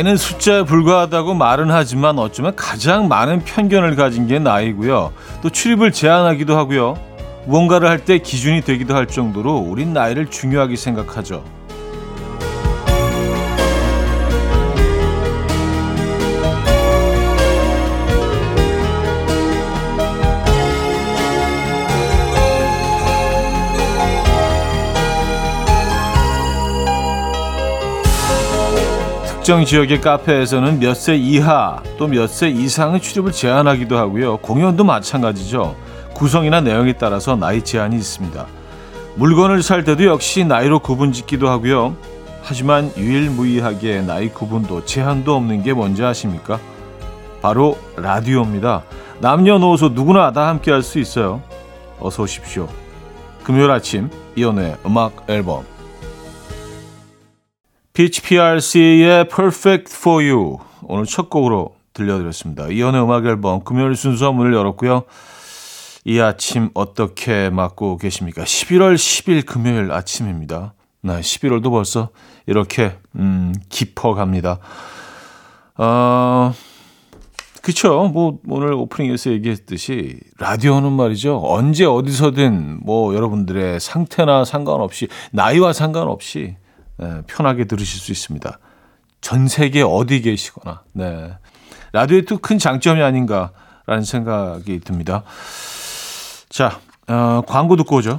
나이는 숫자에 불과하다고 말은 하지만 어쩌면 가장 많은 편견을 가진 게 나이고요. 또 출입을 제한하기도 하고요. 무언가를 할 때 기준이 되기도 할 정도로 우린 나이를 중요하게 생각하죠. 특정 지역의 카페에서는 몇 세 이하 또 몇 세 이상의 출입을 제한하기도 하고요. 공연도 마찬가지죠. 구성이나 내용에 따라서 나이 제한이 있습니다. 물건을 살 때도 역시 나이로 구분 짓기도 하고요. 하지만 유일무이하게 나이 구분도 제한도 없는 게 뭔지 아십니까? 바로 라디오입니다. 남녀노소 누구나 다 함께 할 수 있어요. 어서 오십시오. 금요일 아침 이연의 음악 앨범 피치 PRC의 Perfect for You 오늘 첫 곡으로 들려드렸습니다. 이연의 음악 앨범 금요일 순서 문을 열었고요. 이 아침 어떻게 맞고 계십니까? 11월 10일 금요일 아침입니다. 네, 11월도 벌써 이렇게 음, 깊어갑니다. 어, 그쵸. 뭐 오늘 오프닝에서 얘기했듯이 라디오는 말이죠. 언제 어디서든 뭐 여러분들의 상태나 상관없이 나이와 상관없이 네, 편하게 들으실 수 있습니다. 전 세계 어디 계시거나, 네. 라디오의 또 큰 장점이 아닌가라는 생각이 듭니다. 자, 어, 광고 듣고 오죠.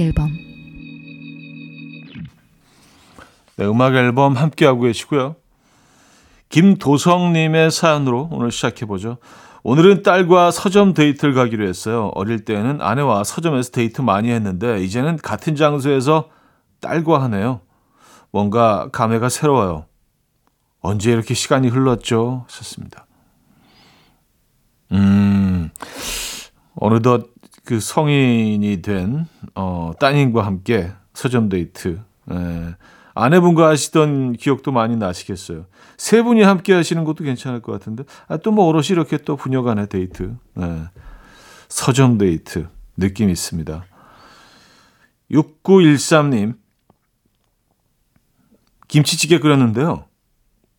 음악 앨범 네, 음악 앨범 함께 하고 계시고요. 김도성 님의 사연으로 오늘 시작해 보죠. 오늘은 딸과 서점 데이트를 가기로 했어요. 어릴 때는 아내와 서점에서 데이트 많이 했는데 이제는 같은 장소에서 딸과 하네요. 뭔가 감회가 새로워요. 언제 이렇게 시간이 흘렀죠? 썼습니다. 음, 어느덧 그 성인이 된 어, 따님과 함께 서점 데이트. 예. 아내분과 하시던 기억도 많이 나시겠어요. 세 분이 함께 하시는 것도 괜찮을 것 같은데. 아, 또 뭐 오롯이 이렇게 또 부녀 간의 데이트. 예. 서점 데이트. 느낌 있습니다. 6913님. 김치찌개 끓였는데요.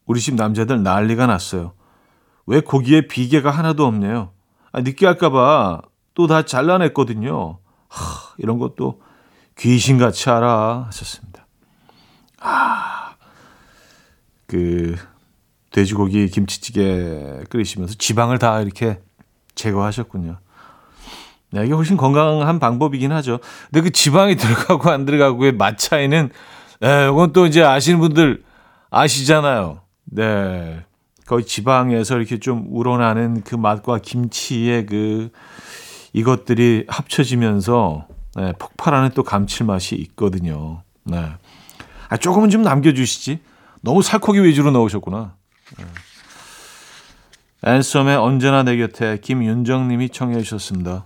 우리 집 남자들 난리가 났어요. 왜 고기에 비계가 하나도 없네요. 아, 느끼할까봐 또 다 잘라냈거든요. 하, 이런 것도 귀신같이 알아 하셨습니다. 아, 그 돼지고기 김치찌개 끓이시면서 지방을 다 이렇게 제거하셨군요. 네, 이게 훨씬 건강한 방법이긴 하죠. 근데 그 지방이 들어가고 안 들어가고의 맛 차이는, 네, 이건 또 이제 아시는 분들 아시잖아요. 네. 거의 지방에서 이렇게 좀 우러나는 그 맛과 김치의 그 이것들이 합쳐지면서 네, 폭발하는 또 감칠맛이 있거든요. 네. 아, 조금은 좀 남겨주시지. 너무 살코기 위주로 넣으셨구나. 네. 앤썸의 언제나 내 곁에 김윤정 님이 청해 주셨습니다.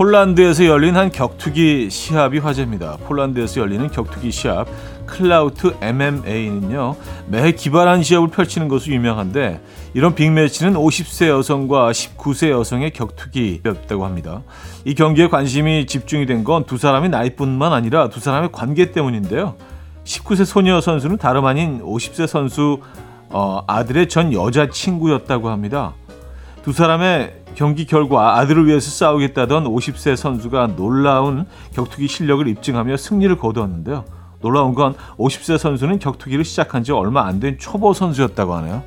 폴란드에서 열린 한 격투기 시합이 화제입니다. 폴란드에서 열리는 격투기 시합 클라우트 MMA는요. 매해 기발한 시합을 펼치는 것으로 유명한데 이런 빅매치는 50세 여성과 19세 여성의 격투기였다고 합니다. 이 경기에 관심이 집중이 된 건 두 사람의 나이뿐만 아니라 두 사람의 관계 때문인데요. 19세 소녀 선수는 다름 아닌 50세 선수 어, 아들의 전 여자 친구였다고 합니다. 두 사람의 경기 결과 아들을 위해서 싸우겠다던 50세 선수가 놀라운 격투기 실력을 입증하며 승리를 거두었는데요. 놀라운 건 50세 선수는 격투기를 시작한 지 얼마 안 된 초보 선수였다고 하네요.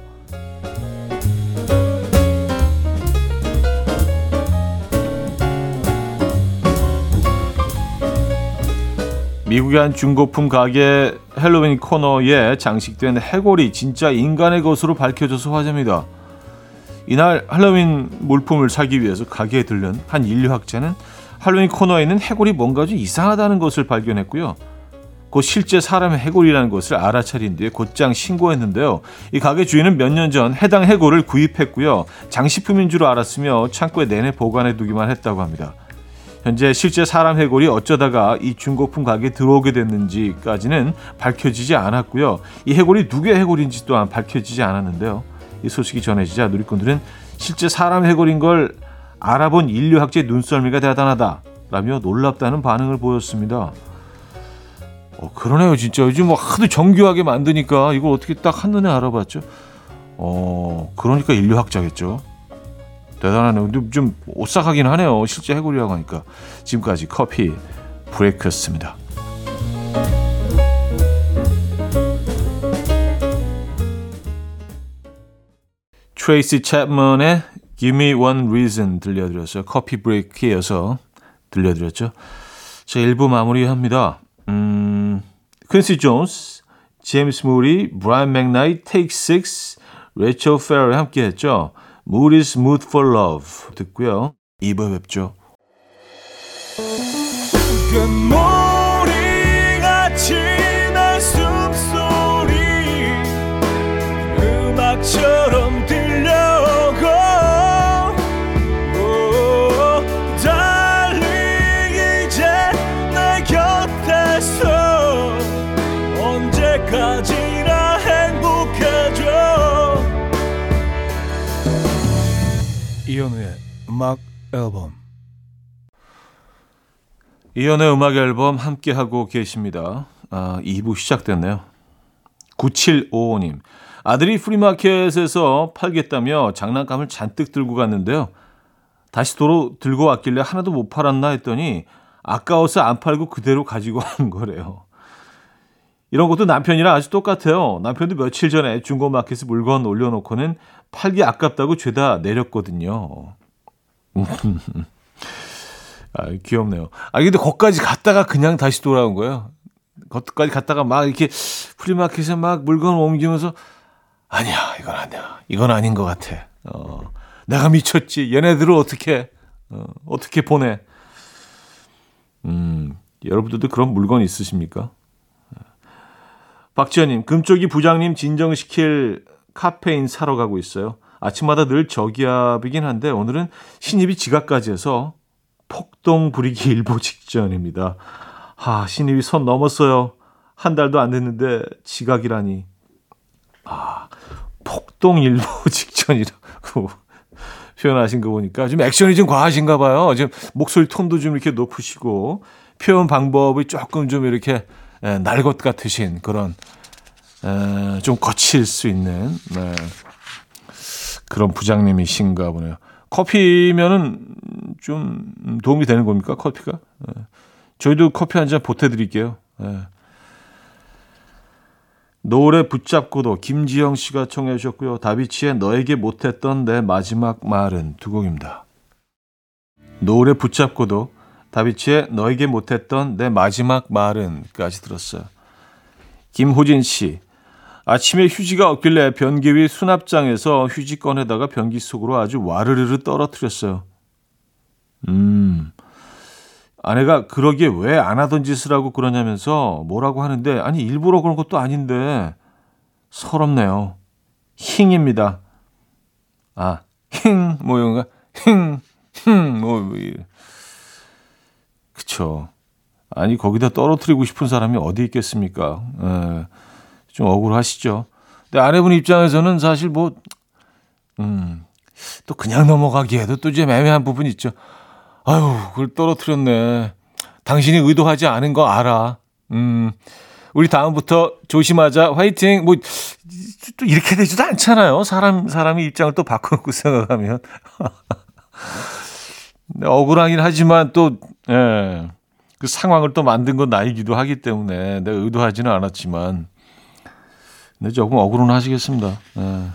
미국의 한 중고품 가게 헬로윈 코너에 장식된 해골이 진짜 인간의 것으로 밝혀져서 화제입니다. 이날 할로윈 물품을 사기 위해서 가게에 들른 한 인류학자는 할로윈 코너에 있는 해골이 뭔가 좀 이상하다는 것을 발견했고요. 곧 실제 사람의 해골이라는 것을 알아차린 뒤에 곧장 신고했는데요. 이 가게 주인은 몇 년 전 해당 해골을 구입했고요. 장식품인 줄 알았으며 창고에 내내 보관해 두기만 했다고 합니다. 현재 실제 사람 해골이 어쩌다가 이 중고품 가게에 들어오게 됐는지까지는 밝혀지지 않았고요. 이 해골이 누구의 해골인지 또한 밝혀지지 않았는데요. 이 소식이 전해지자 누리꾼들은 실제 사람 해골인 걸 알아본 인류학자의 눈썰미가 대단하다라며 놀랍다는 반응을 보였습니다. 어, 그러네요, 진짜. 요즘 뭐 하도 정교하게 만드니까 이걸 어떻게 딱 한눈에 알아봤죠? 어, 그러니까 인류학자겠죠. 대단하네요. 근데 좀 오싹하긴 하네요. 실제 해골이라고 하니까. 지금까지 커피 브레이크였습니다. 트레이시 챕먼의 Give Me One Reason 들려드렸어요. 커피 브레이크에 이어서 들려드렸죠. 자, 1부 마무리합니다. 음, 퀸시 존스, 제임스 무디, 브라이언 맥나잇, 테이크 6, 레이첼 페럴 함께 했죠. Moody's Mood for Love 듣고요. 2부에 뵙죠. 이현우의 음악 앨범 이연의 음악 앨범 함께 하고 계십니다. 아, 2부 시작됐네요. 9755님. 아들이 프리마켓에서 팔겠다며 장난감을 잔뜩 들고 갔는데요. 다시 도로 들고 왔길래 하나도 못 팔았나 했더니 아까워서 안 팔고 그대로 가지고 온 거래요. 이런 것도 남편이랑 아주 똑같아요. 남편도 며칠 전에 중고마켓에 물건 올려놓고는 팔기 아깝다고 죄다 내렸거든요. 아, 귀엽네요. 아, 근데 거기까지 갔다가 그냥 다시 돌아온 거예요. 거기까지 갔다가 막 이렇게 프리마켓에 막 물건 옮기면서 아니야, 이건 아니야. 이건 아닌 것 같아. 어, 내가 미쳤지. 얘네들을 어떻게, 어, 어떻게 보내. 음, 여러분들도 그런 물건 있으십니까? 박지현님, 금쪽이 부장님 진정시킬 카페인 사러 가고 있어요. 아침마다 늘 저기압이긴 한데 오늘은 신입이 지각까지 해서 폭동 부리기 일보 직전입니다. 아, 신입이 선 넘었어요. 한 달도 안 됐는데 지각이라니. 아, 폭동 일보 직전이라고 표현하신 거 보니까 좀 액션이 좀 과하신가 봐요. 지금 목소리 톤도 좀 이렇게 높으시고 표현 방법이 조금 좀 이렇게 에, 날것 같으신 그런 에, 좀 거칠 수 있는 네. 그런 부장님이신가 보네요. 커피면은 좀 도움이 되는 겁니까? 커피가? 예. 저희도 커피 한 잔 보태드릴게요. 예. 노래 붙잡고도 김지영 씨가 청해 주셨고요. 다비치의 너에게 못했던 내 마지막 말은 두 곡입니다. 노래 붙잡고도 다비치의 너에게 못했던 내 마지막 말은까지 들었어요. 김호진 씨. 아침에 휴지가 없길래 변기 위 수납장에서 휴지 꺼내다가 변기 속으로 아주 와르르르 떨어뜨렸어요. 음. 아내가 그러기에 왜 안 하던 짓을 하고 그러냐면서 뭐라고 하는데 아니 일부러 그런 것도 아닌데 서럽네요. 힝입니다. 아, 힝, 뭐, 이런가? 힝, 힝, 뭐, 뭐 아니 거기다 떨어뜨리고 싶은 사람이 어디 있겠습니까? 에, 좀 억울하시죠. 근데 아내분 입장에서는 사실 뭐, 음, 또 그냥 넘어가기에도 또 좀 애매한 부분이 있죠. 아유, 그걸 떨어뜨렸네. 당신이 의도하지 않은 거 알아. 음, 우리 다음부터 조심하자. 화이팅. 뭐, 또 이렇게 되지도 않잖아요. 사람, 사람이 입장을 또 바꿔놓고 생각하면. 억울하긴 하지만 또, 예, 그 상황을 또 만든 건 나이기도 하기 때문에 내가 의도하지는 않았지만. 근데 조금 억울은 하시겠습니다. 예.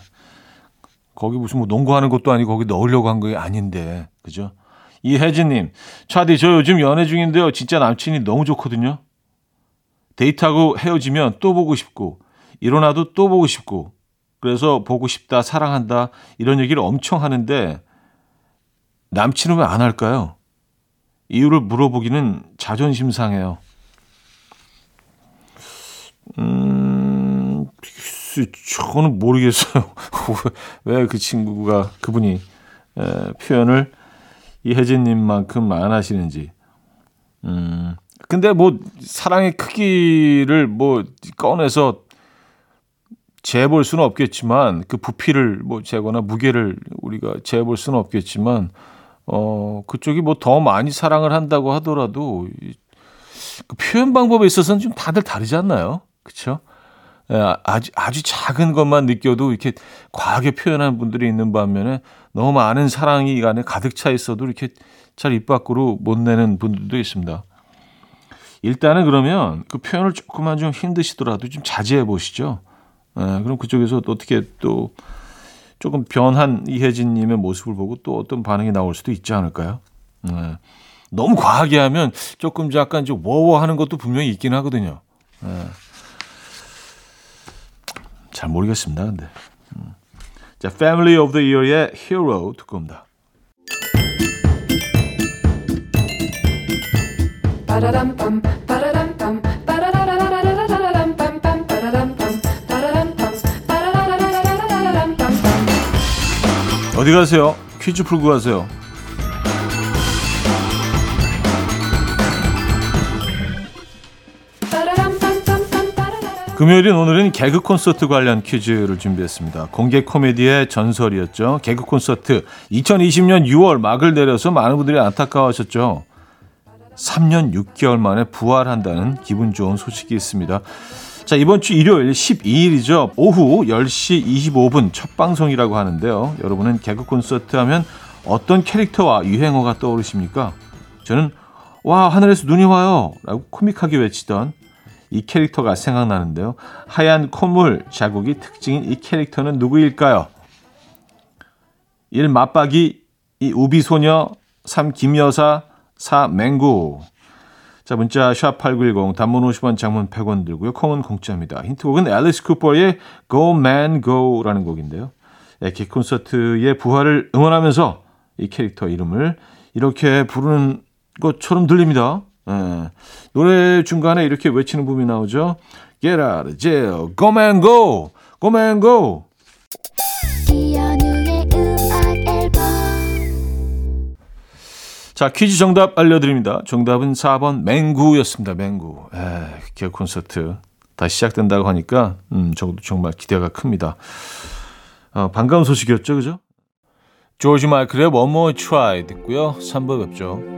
거기 무슨 뭐 농구하는 것도 아니고 거기 넣으려고 한 게 아닌데. 그죠? 이혜진님, 차디, 저 요즘 연애 중인데요. 진짜 남친이 너무 좋거든요. 데이트하고 헤어지면 또 보고 싶고, 일어나도 또 보고 싶고, 그래서 보고 싶다, 사랑한다, 이런 얘기를 엄청 하는데, 남친은 왜 안 할까요? 이유를 물어보기는 자존심 상해요. 저는 모르겠어요. 왜 그 친구가, 그분이, 에, 표현을 이혜진님만큼 안 하시는지. 음, 근데 뭐, 사랑의 크기를 뭐, 꺼내서 재볼 수는 없겠지만, 그 부피를 뭐, 재거나 무게를 우리가 재볼 수는 없겠지만, 어, 그쪽이 뭐 더 많이 사랑을 한다고 하더라도, 그 표현 방법에 있어서는 좀 다들 다르지 않나요? 그쵸? 예, 아주, 아주 작은 것만 느껴도 이렇게 과하게 표현하는 분들이 있는 반면에 너무 많은 사랑이 이 안에 가득 차 있어도 이렇게 잘 입 밖으로 못 내는 분들도 있습니다. 일단은 그러면 그 표현을 조금만 좀 힘드시더라도 좀 자제해 보시죠. 예, 그럼 그쪽에서 또 어떻게 또 조금 변한 이혜진님의 모습을 보고 또 어떤 반응이 나올 수도 있지 않을까요? 예, 너무 과하게 하면 조금 약간 좀 워워하는 것도 분명히 있긴 하거든요. 예. 잘 모르겠습니다. 근데 음. 자, Family of the Year의 Hero 듣고 옵니다. 어디 가세요? 퀴즈 풀고 가세요. 금요일인 오늘은 개그 콘서트 관련 퀴즈를 준비했습니다. 공개 코미디의 전설이었죠. 개그 콘서트 2020년 6월 막을 내려서 많은 분들이 안타까워하셨죠. 3년 6개월 만에 부활한다는 기분 좋은 소식이 있습니다. 자, 이번 주 일요일 12일이죠. 오후 10시 25분 첫 방송이라고 하는데요. 여러분은 개그 콘서트 하면 어떤 캐릭터와 유행어가 떠오르십니까? 저는 와, 하늘에서 눈이 와요. 라고 코믹하게 외치던 이 캐릭터가 생각나는데요. 하얀 콧물 자국이 특징인 이 캐릭터는 누구일까요? 1. 맞박이 2. 우비소녀 3. 김여사 4. 맹구 자 문자 샵8910 단문 50원 장문 100원 들고요. 콩은 공짜입니다. 힌트곡은 앨리스 쿠퍼의 Go Man Go라는 곡인데요. 에키 콘서트의 부활을 응원하면서 이 캐릭터 이름을 이렇게 부르는 것처럼 들립니다. 예. 노래 중간에 이렇게 외치는 부분이 나오죠. Get out of jail, go man go, go man go. 자 퀴즈 정답 알려드립니다. 정답은 4번 맹구였습니다. 맹구. 에, 기억 콘서트 다시 시작된다고 하니까 음, 저도 정말 기대가 큽니다. 어, 반가운 소식이었죠, 그죠? 조지 마이클의 One More Try 듣고요. 3부 뵙죠.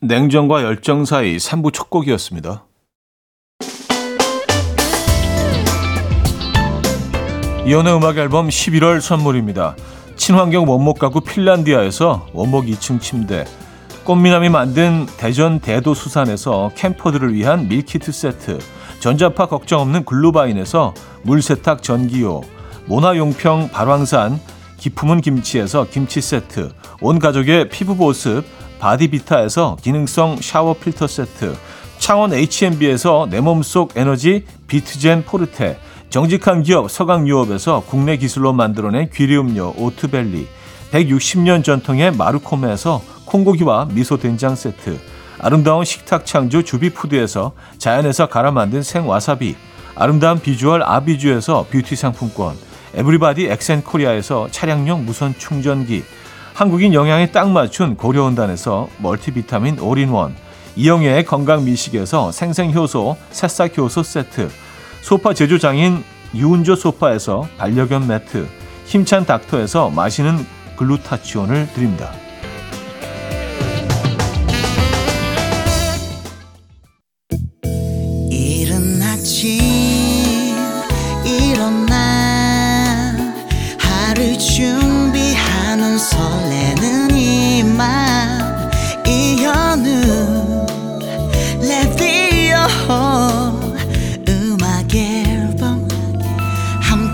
냉정과 열정 사이 3부 첫 곡이었습니다. 이현우의 음악 앨범 11월 선물입니다. 친환경 원목 가구 핀란디아에서 원목 2층 침대, 꽃미남이 만든 대전 대도수산에서 캠퍼들을 위한 밀키트 세트, 전자파 걱정 없는 글루바인에서 물세탁 전기요, 모나용평 발왕산 기 품은 김치에서 김치 세트, 온 가족의 피부 보습 바디비타에서 기능성 샤워 필터 세트, 창원 H&B에서 내 몸속 에너지 비트젠 포르테, 정직한 기업 서강유업에서 국내 기술로 만들어낸 귀리음료 오트벨리, 160년 전통의 마르코메에서 콩고기와 미소된장 세트, 아름다운 식탁 창조 주비푸드에서 자연에서 갈아 만든 생와사비, 아름다운 비주얼 아비주에서 뷰티 상품권, 에브리바디 엑센코리아에서 차량용 무선 충전기, 한국인 영양에 딱 맞춘 고려온단에서 멀티비타민 올인원, 이영애의 건강 미식에서 생생효소, 새싹효소 세트, 소파 제조장인 유운조 소파에서 반려견 매트, 힘찬 닥터에서 마시는 글루타치온을 드립니다.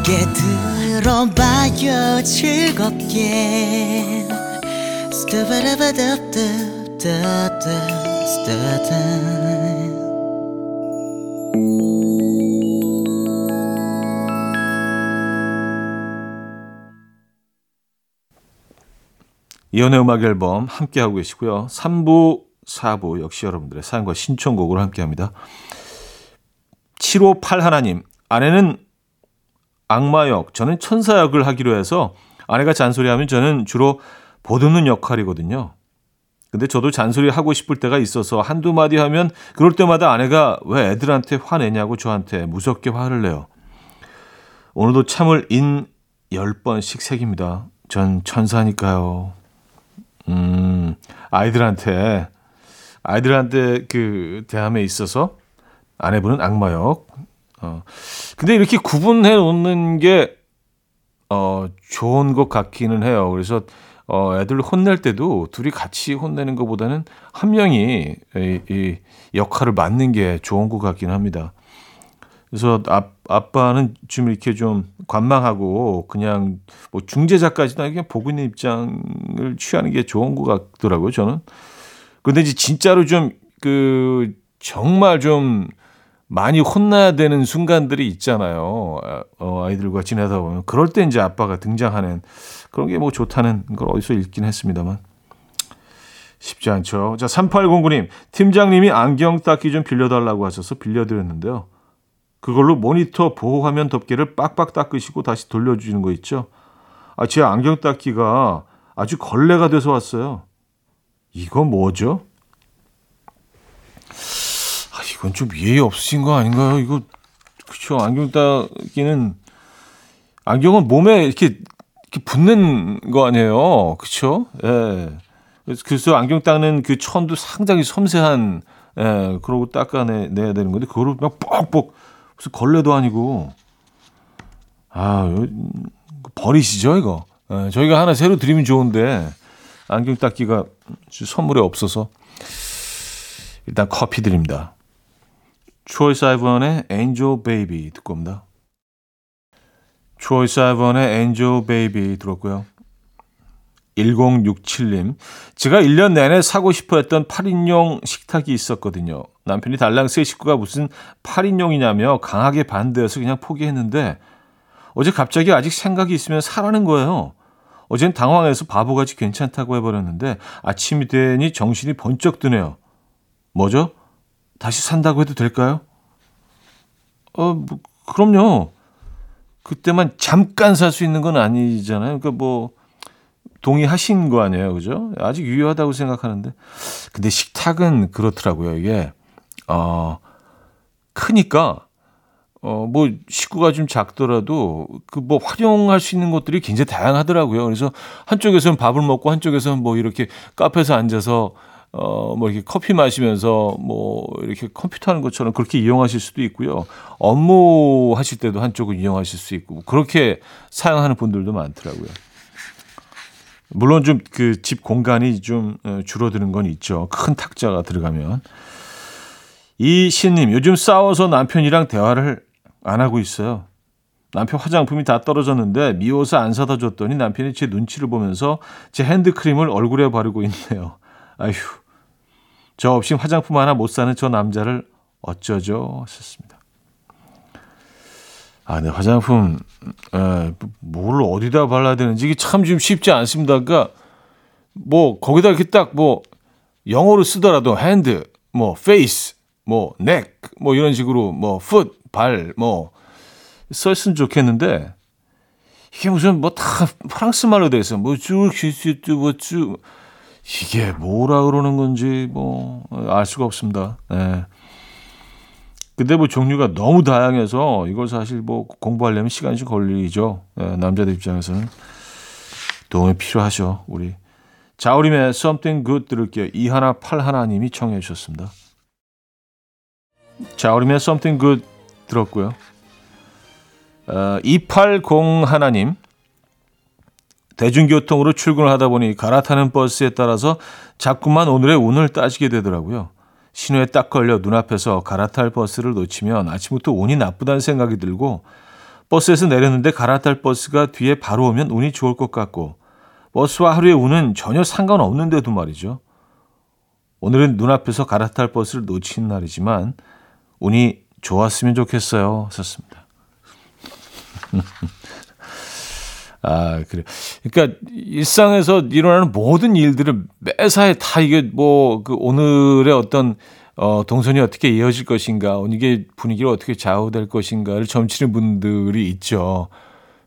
함께 들어봐요 즐겁게 이연의 음악 앨범 함께하고 계시고요. 3부, 4부 역시 여러분들의 사연과 신청곡으로 함께합니다. 758 하나님, 아내는 악마 역, 저는 천사 역을 하기로 해서 아내가 잔소리하면 저는 주로 보듬는 역할이거든요. 근데 저도 잔소리 하고 싶을 때가 있어서 한두 마디 하면 그럴 때마다 아내가 왜 애들한테 화내냐고 저한테 무섭게 화를 내요. 오늘도 참을 인 10번씩 새깁니다. 전 천사니까요. 음, 아이들한테, 아이들한테 그 대함에 있어서 아내분은 악마역. 어, 근데 이렇게 구분해 놓는 게, 어, 좋은 것 같기는 해요. 그래서, 어, 애들 혼낼 때도 둘이 같이 혼내는 것보다는 한 명이 이, 이 역할을 맡는 게 좋은 것 같긴 합니다. 그래서 아, 아빠는 좀 이렇게 좀 관망하고 그냥 뭐 중재자까지도 아니고 그냥 보고 있는 입장을 취하는 게 좋은 것 같더라고요, 저는. 근데 이제 진짜로 좀 그 정말 좀 많이 혼나야 되는 순간들이 있잖아요. 어, 아이들과 지내다 보면. 그럴 때 이제 아빠가 등장하는 그런 게 뭐 좋다는 걸 어디서 읽긴 했습니다만. 쉽지 않죠. 자, 3809님. 팀장님이 안경 닦기 좀 빌려달라고 하셔서 빌려드렸는데요. 그걸로 모니터 보호 화면 덮개를 빡빡 닦으시고 다시 돌려주시는 거 있죠. 아, 제 안경 닦기가 아주 걸레가 돼서 왔어요. 이거 뭐죠? 아, 이건 좀 예의 없으신 거 아닌가요? 이거 그쵸 안경 닦기는 안경은 몸에 이렇게 이렇게 붙는 거 아니에요? 그쵸? 예. 그래서, 안경 닦는 그 천도 상당히 섬세한 예, 그러고 닦아내야 되는 건데 그거를 그냥 뻑뻑 무슨 걸레도 아니고 아 버리시죠 이거 예, 저희가 하나 새로 드리면 좋은데 안경 닦기가 선물에 없어서 일단 커피 드립니다. 트로이 사이번의 Angel Baby 듣고 옵니다. 트로이 사이번의 Angel Baby 들었고요. 1067님. 제가 1년 내내 사고 싶어 했던 8인용 식탁이 있었거든요. 남편이 달랑 세 식구가 무슨 8인용이냐며 강하게 반대해서 그냥 포기했는데 어제 갑자기 아직 생각이 있으면 사라는 거예요. 어젠 당황해서 바보같이 괜찮다고 해버렸는데 아침이 되니 정신이 번쩍 드네요. 뭐죠? 다시 산다고 해도 될까요? 어, 뭐, 그럼요. 그때만 잠깐 살 수 있는 건 아니잖아요. 그러니까 뭐 동의하신 거 아니에요, 그죠? 아직 유효하다고 생각하는데, 근데 식탁은 그렇더라고요. 이게 어 크니까 어 뭐 식구가 좀 작더라도 그 뭐 활용할 수 있는 것들이 굉장히 다양하더라고요. 그래서 한쪽에서는 밥을 먹고 한쪽에서는 뭐 이렇게 카페에서 앉아서 어, 뭐 이렇게 커피 마시면서 뭐 이렇게 컴퓨터 하는 것처럼 그렇게 이용하실 수도 있고요. 업무 하실 때도 한쪽을 이용하실 수 있고 그렇게 사용하는 분들도 많더라고요. 물론 좀 그 집 공간이 좀 어, 줄어드는 건 있죠. 큰 탁자가 들어가면. 이 신님, 요즘 싸워서 남편이랑 대화를 안 하고 있어요. 남편 화장품이 다 떨어졌는데 미워서 안 사다 줬더니 남편이 제 눈치를 보면서 제 핸드크림을 얼굴에 바르고 있네요. 아휴. 저 없이 화장품 하나 못 사는 저 남자를 어쩌죠? 하셨습니다. 아, 네, 화장품, 에, 뭘 어디다 발라야 되는지 이게 참 좀 쉽지 않습니다. 그러니까, 뭐, 거기다 이렇게 딱 뭐, 영어로 쓰더라도 hand, 뭐, face, 뭐, neck, 뭐, 이런 식으로 뭐, foot, 발, 뭐, 썼으면 좋겠는데, 이게 무슨 뭐 다 프랑스 말로 돼 있어. 뭐, 쭉, 슈슈, 뭐, 쭉. 이게 뭐라 그러는 건지 뭐 알 수가 없습니다. 예. 근데 뭐 종류가 너무 다양해서 이걸 사실 뭐 공부하려면 시간이 좀 걸리죠. 예, 남자들 입장에서는 도움이 필요하죠. 우리 자우림의 Something Good 들을게요. 이하나 팔하나님이 청해 주셨습니다. 자우림의 Something Good 들었고요. 어, 280 하나님 대중교통으로 출근을 하다 보니 갈아타는 버스에 따라서 자꾸만 오늘의 운을 따지게 되더라고요. 신호에 딱 걸려 눈앞에서 갈아탈 버스를 놓치면 아침부터 운이 나쁘다는 생각이 들고 버스에서 내렸는데 갈아탈 버스가 뒤에 바로 오면 운이 좋을 것 같고 버스와 하루의 운은 전혀 상관없는데도 말이죠. 오늘은 눈앞에서 갈아탈 버스를 놓친 날이지만 운이 좋았으면 좋겠어요. 썼습니다. 아, 그래. 그러니까 일상에서 일어나는 모든 일들을 매사에 다 이게 뭐 그 오늘의 어떤 어 동선이 어떻게 이어질 것인가, 이게 분위기를 어떻게 좌우될 것인가를 점치는 분들이 있죠.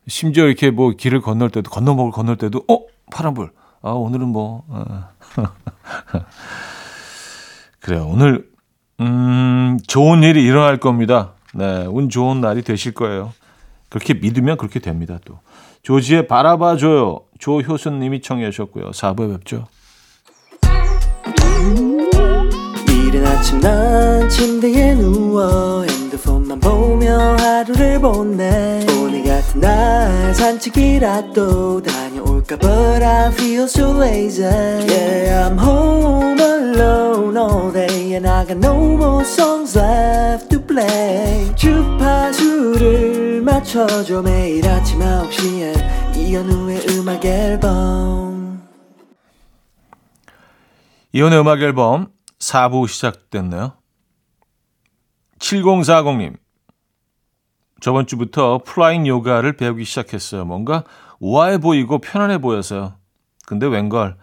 심지어 이렇게 뭐 길을 건널 때도 건너목을 건널 때도 어 파란불. 아 오늘은 뭐 어. 그래요. 오늘 음 좋은 일이 일어날 겁니다. 네, 운 좋은 날이 되실 거예요. 그렇게 믿으면 그렇게 됩니다. 또. 조지의 바라봐줘요. 조효순 님이 청해 주셨고요. 4부에 뵙죠. 이른 아침 난 침대에 누워 핸드폰만 보며 하루를 보내 오늘 같은 날 산책이라도 다녀올까 But I feel so lazy Yeah I'm home alone all day And I got no more songs left to play 주파수를 맞춰줘 매일 아침 9시에 이현우의 음악 앨범 이현우의 음악 앨범 4부 시작됐네요. 7040님. 저번 주부터 flying 요가를 배우기 시작했어요. 뭔가 우아해 보이고 편안해 보여서요. 근데 웬걸.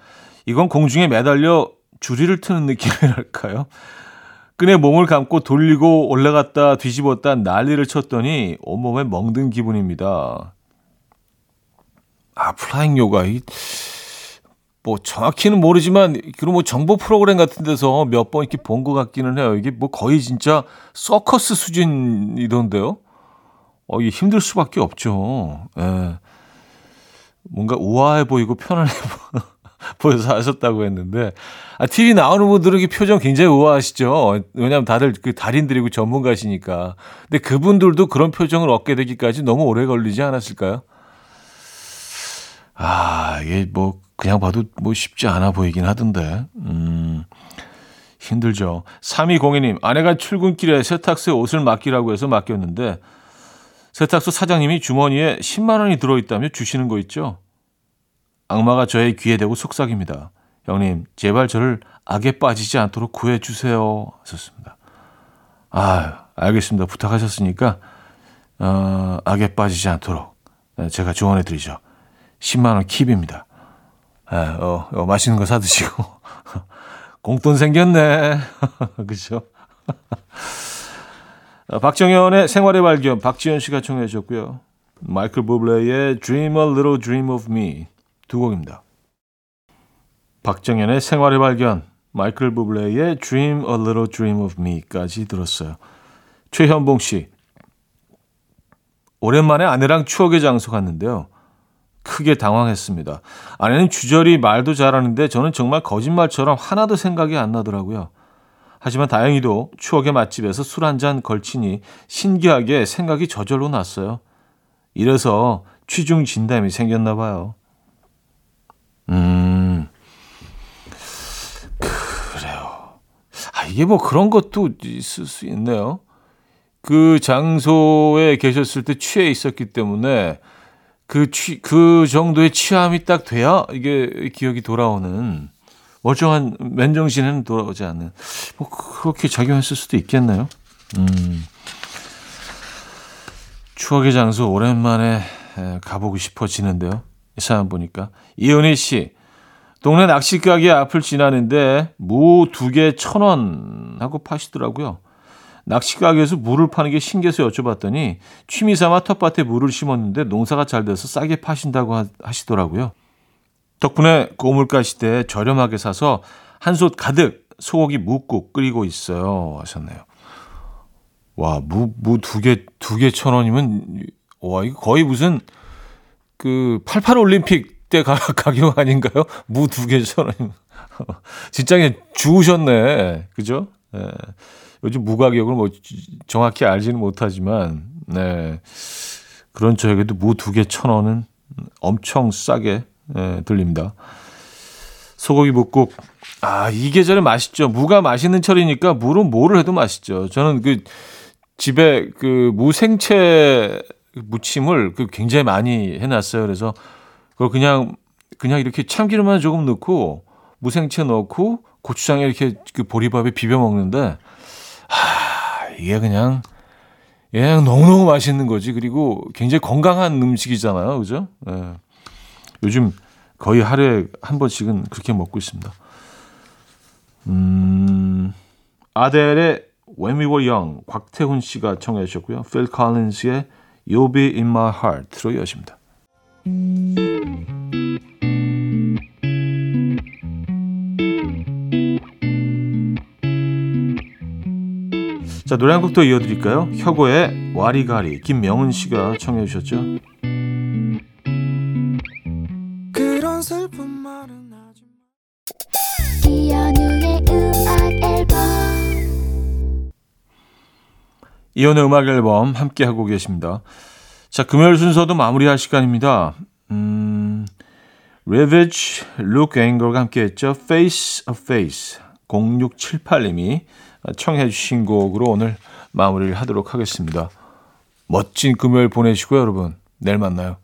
이건 공중에 매달려 주리를 트는 느낌이랄까요? 끈에 몸을 감고 돌리고 올라갔다 뒤집었다 난리를 쳤더니 온몸에 멍든 기분입니다. 아, flying 요가. 이, 뭐 정확히는 모르지만 그런 뭐 정보 프로그램 같은 데서 몇 번 이렇게 본 것 같기는 해요. 이게 뭐 거의 진짜 서커스 수준이던데요. 어, 이게 힘들 수밖에 없죠. 예. 뭔가 우아해 보이고 편안해 보 여서 하셨다고 했는데, 아, TV 나오는 분들은 이 표정 굉장히 우아하시죠. 왜냐하면 다들 그 달인들이고 전문가시니까. 근데 그분들도 그런 표정을 얻게 되기까지 너무 오래 걸리지 않았을까요? 아, 이게 뭐, 그냥 봐도 뭐 쉽지 않아 보이긴 하던데. 음, 힘들죠. 3202님, 아내가 출근길에 세탁소에 옷을 맡기라고 해서 맡겼는데, 세탁소 사장님이 주머니에 10만 원이 들어있다며 주시는 거 있죠? 악마가 저의 귀에 대고 속삭입니다. 형님, 제발 저를 악에 빠지지 않도록 구해주세요. 하셨습니다. 아, 알겠습니다. 부탁하셨으니까, 어, 악에 빠지지 않도록 제가 조언해드리죠. 10만원 킵입니다. 예, 어, 어, 맛있는 거 사드시고. 공돈 생겼네. 그죠? 어, 박정현의 생활의 발견, 박지현 씨가 청해 주셨고요. 마이클 부블레의 Dream a Little Dream of Me 두 곡입니다. 박정현의 생활의 발견, 마이클 부블레의 Dream a Little Dream of Me까지 들었어요. 최현봉 씨, 오랜만에 아내랑 추억의 장소 갔는데요. 크게 당황했습니다. 아내는 주저리 말도 잘하는데 저는 정말 거짓말처럼 하나도 생각이 안 나더라고요. 하지만 다행히도 추억의 맛집에서 술 한 잔 걸치니 신기하게 생각이 저절로 났어요. 이래서 취중 진담이 생겼나 봐요. 음, 그래요. 아, 이게 뭐 그런 것도 있을 수 있네요. 그 장소에 계셨을 때 취해 있었기 때문에 그 취, 그 정도의 취함이 딱 돼야 이게 기억이 돌아오는 멀쩡한 맨정신에는 돌아오지 않는 뭐 그렇게 작용했을 수도 있겠네요. 음. 추억의 장소 오랜만에 에, 가보고 싶어지는데요. 이 사람 보니까 이은희 씨 동네 낚시 가게 앞을 지나는데 무 두 개 천 원 하고 파시더라고요. 낚시 가게에서 물을 파는 게 신기해서 여쭤봤더니 취미 삼아 텃밭에 물을 심었는데 농사가 잘 돼서 싸게 파신다고 하- 하시더라고요. 덕분에 고물 가 시대에 저렴하게 사서 한 솥 가득 소고기 묵국 끓이고 있어요. 하셨네요. 와, 무, 무 두 개, 두 개 천 원이면, 와, 이거 거의 무슨, 그, 88 올림픽 때 가, 가격 아닌가요? 무 두개천 원이면. 진짜 그냥 주우셨네. 그죠? 예. 요즘 무 가격을 뭐 정확히 알지는 못하지만, 네. 그런 저에게도 무 두 개 천 원은 엄청 싸게 예, 들립니다. 소고기 묵국. 아, 이 계절에 맛있죠. 무가 맛있는 철이니까 무로 뭐를 해도 맛있죠. 저는 그 집에 그 무생채 무침을 그 굉장히 많이 해놨어요. 그래서 그걸 그냥 그냥 이렇게 참기름만 조금 넣고 무생채 넣고 고추장에 이렇게 그 보리밥에 비벼 먹는데 아 이게 그냥 그냥 너무너무 맛있는 거지. 그리고 굉장히 건강한 음식이잖아요. 그죠? 예. 요즘 거의 하루에 한 번씩은 그렇게 먹고 있습니다. 음, 아델의 When We Were Young 곽태훈 씨가 청해 주셨고요. 필 컬린스의 You'll Be In My Heart로 이어집니다. 자 노래 한 곡 더 이어드릴까요? 혁오의 와리가리 김명은 씨가 청해 주셨죠. 이연의 음악 앨범 함께 하고 계십니다. 자, 금요일 순서도 마무리할 시간입니다. 음, Ravage, Look Anger가 함께 했죠. Face of Face 0678님이 청해 주신 곡으로 오늘 마무리를 하도록 하겠습니다. 멋진 금요일 보내시고요, 여러분. 내일 만나요.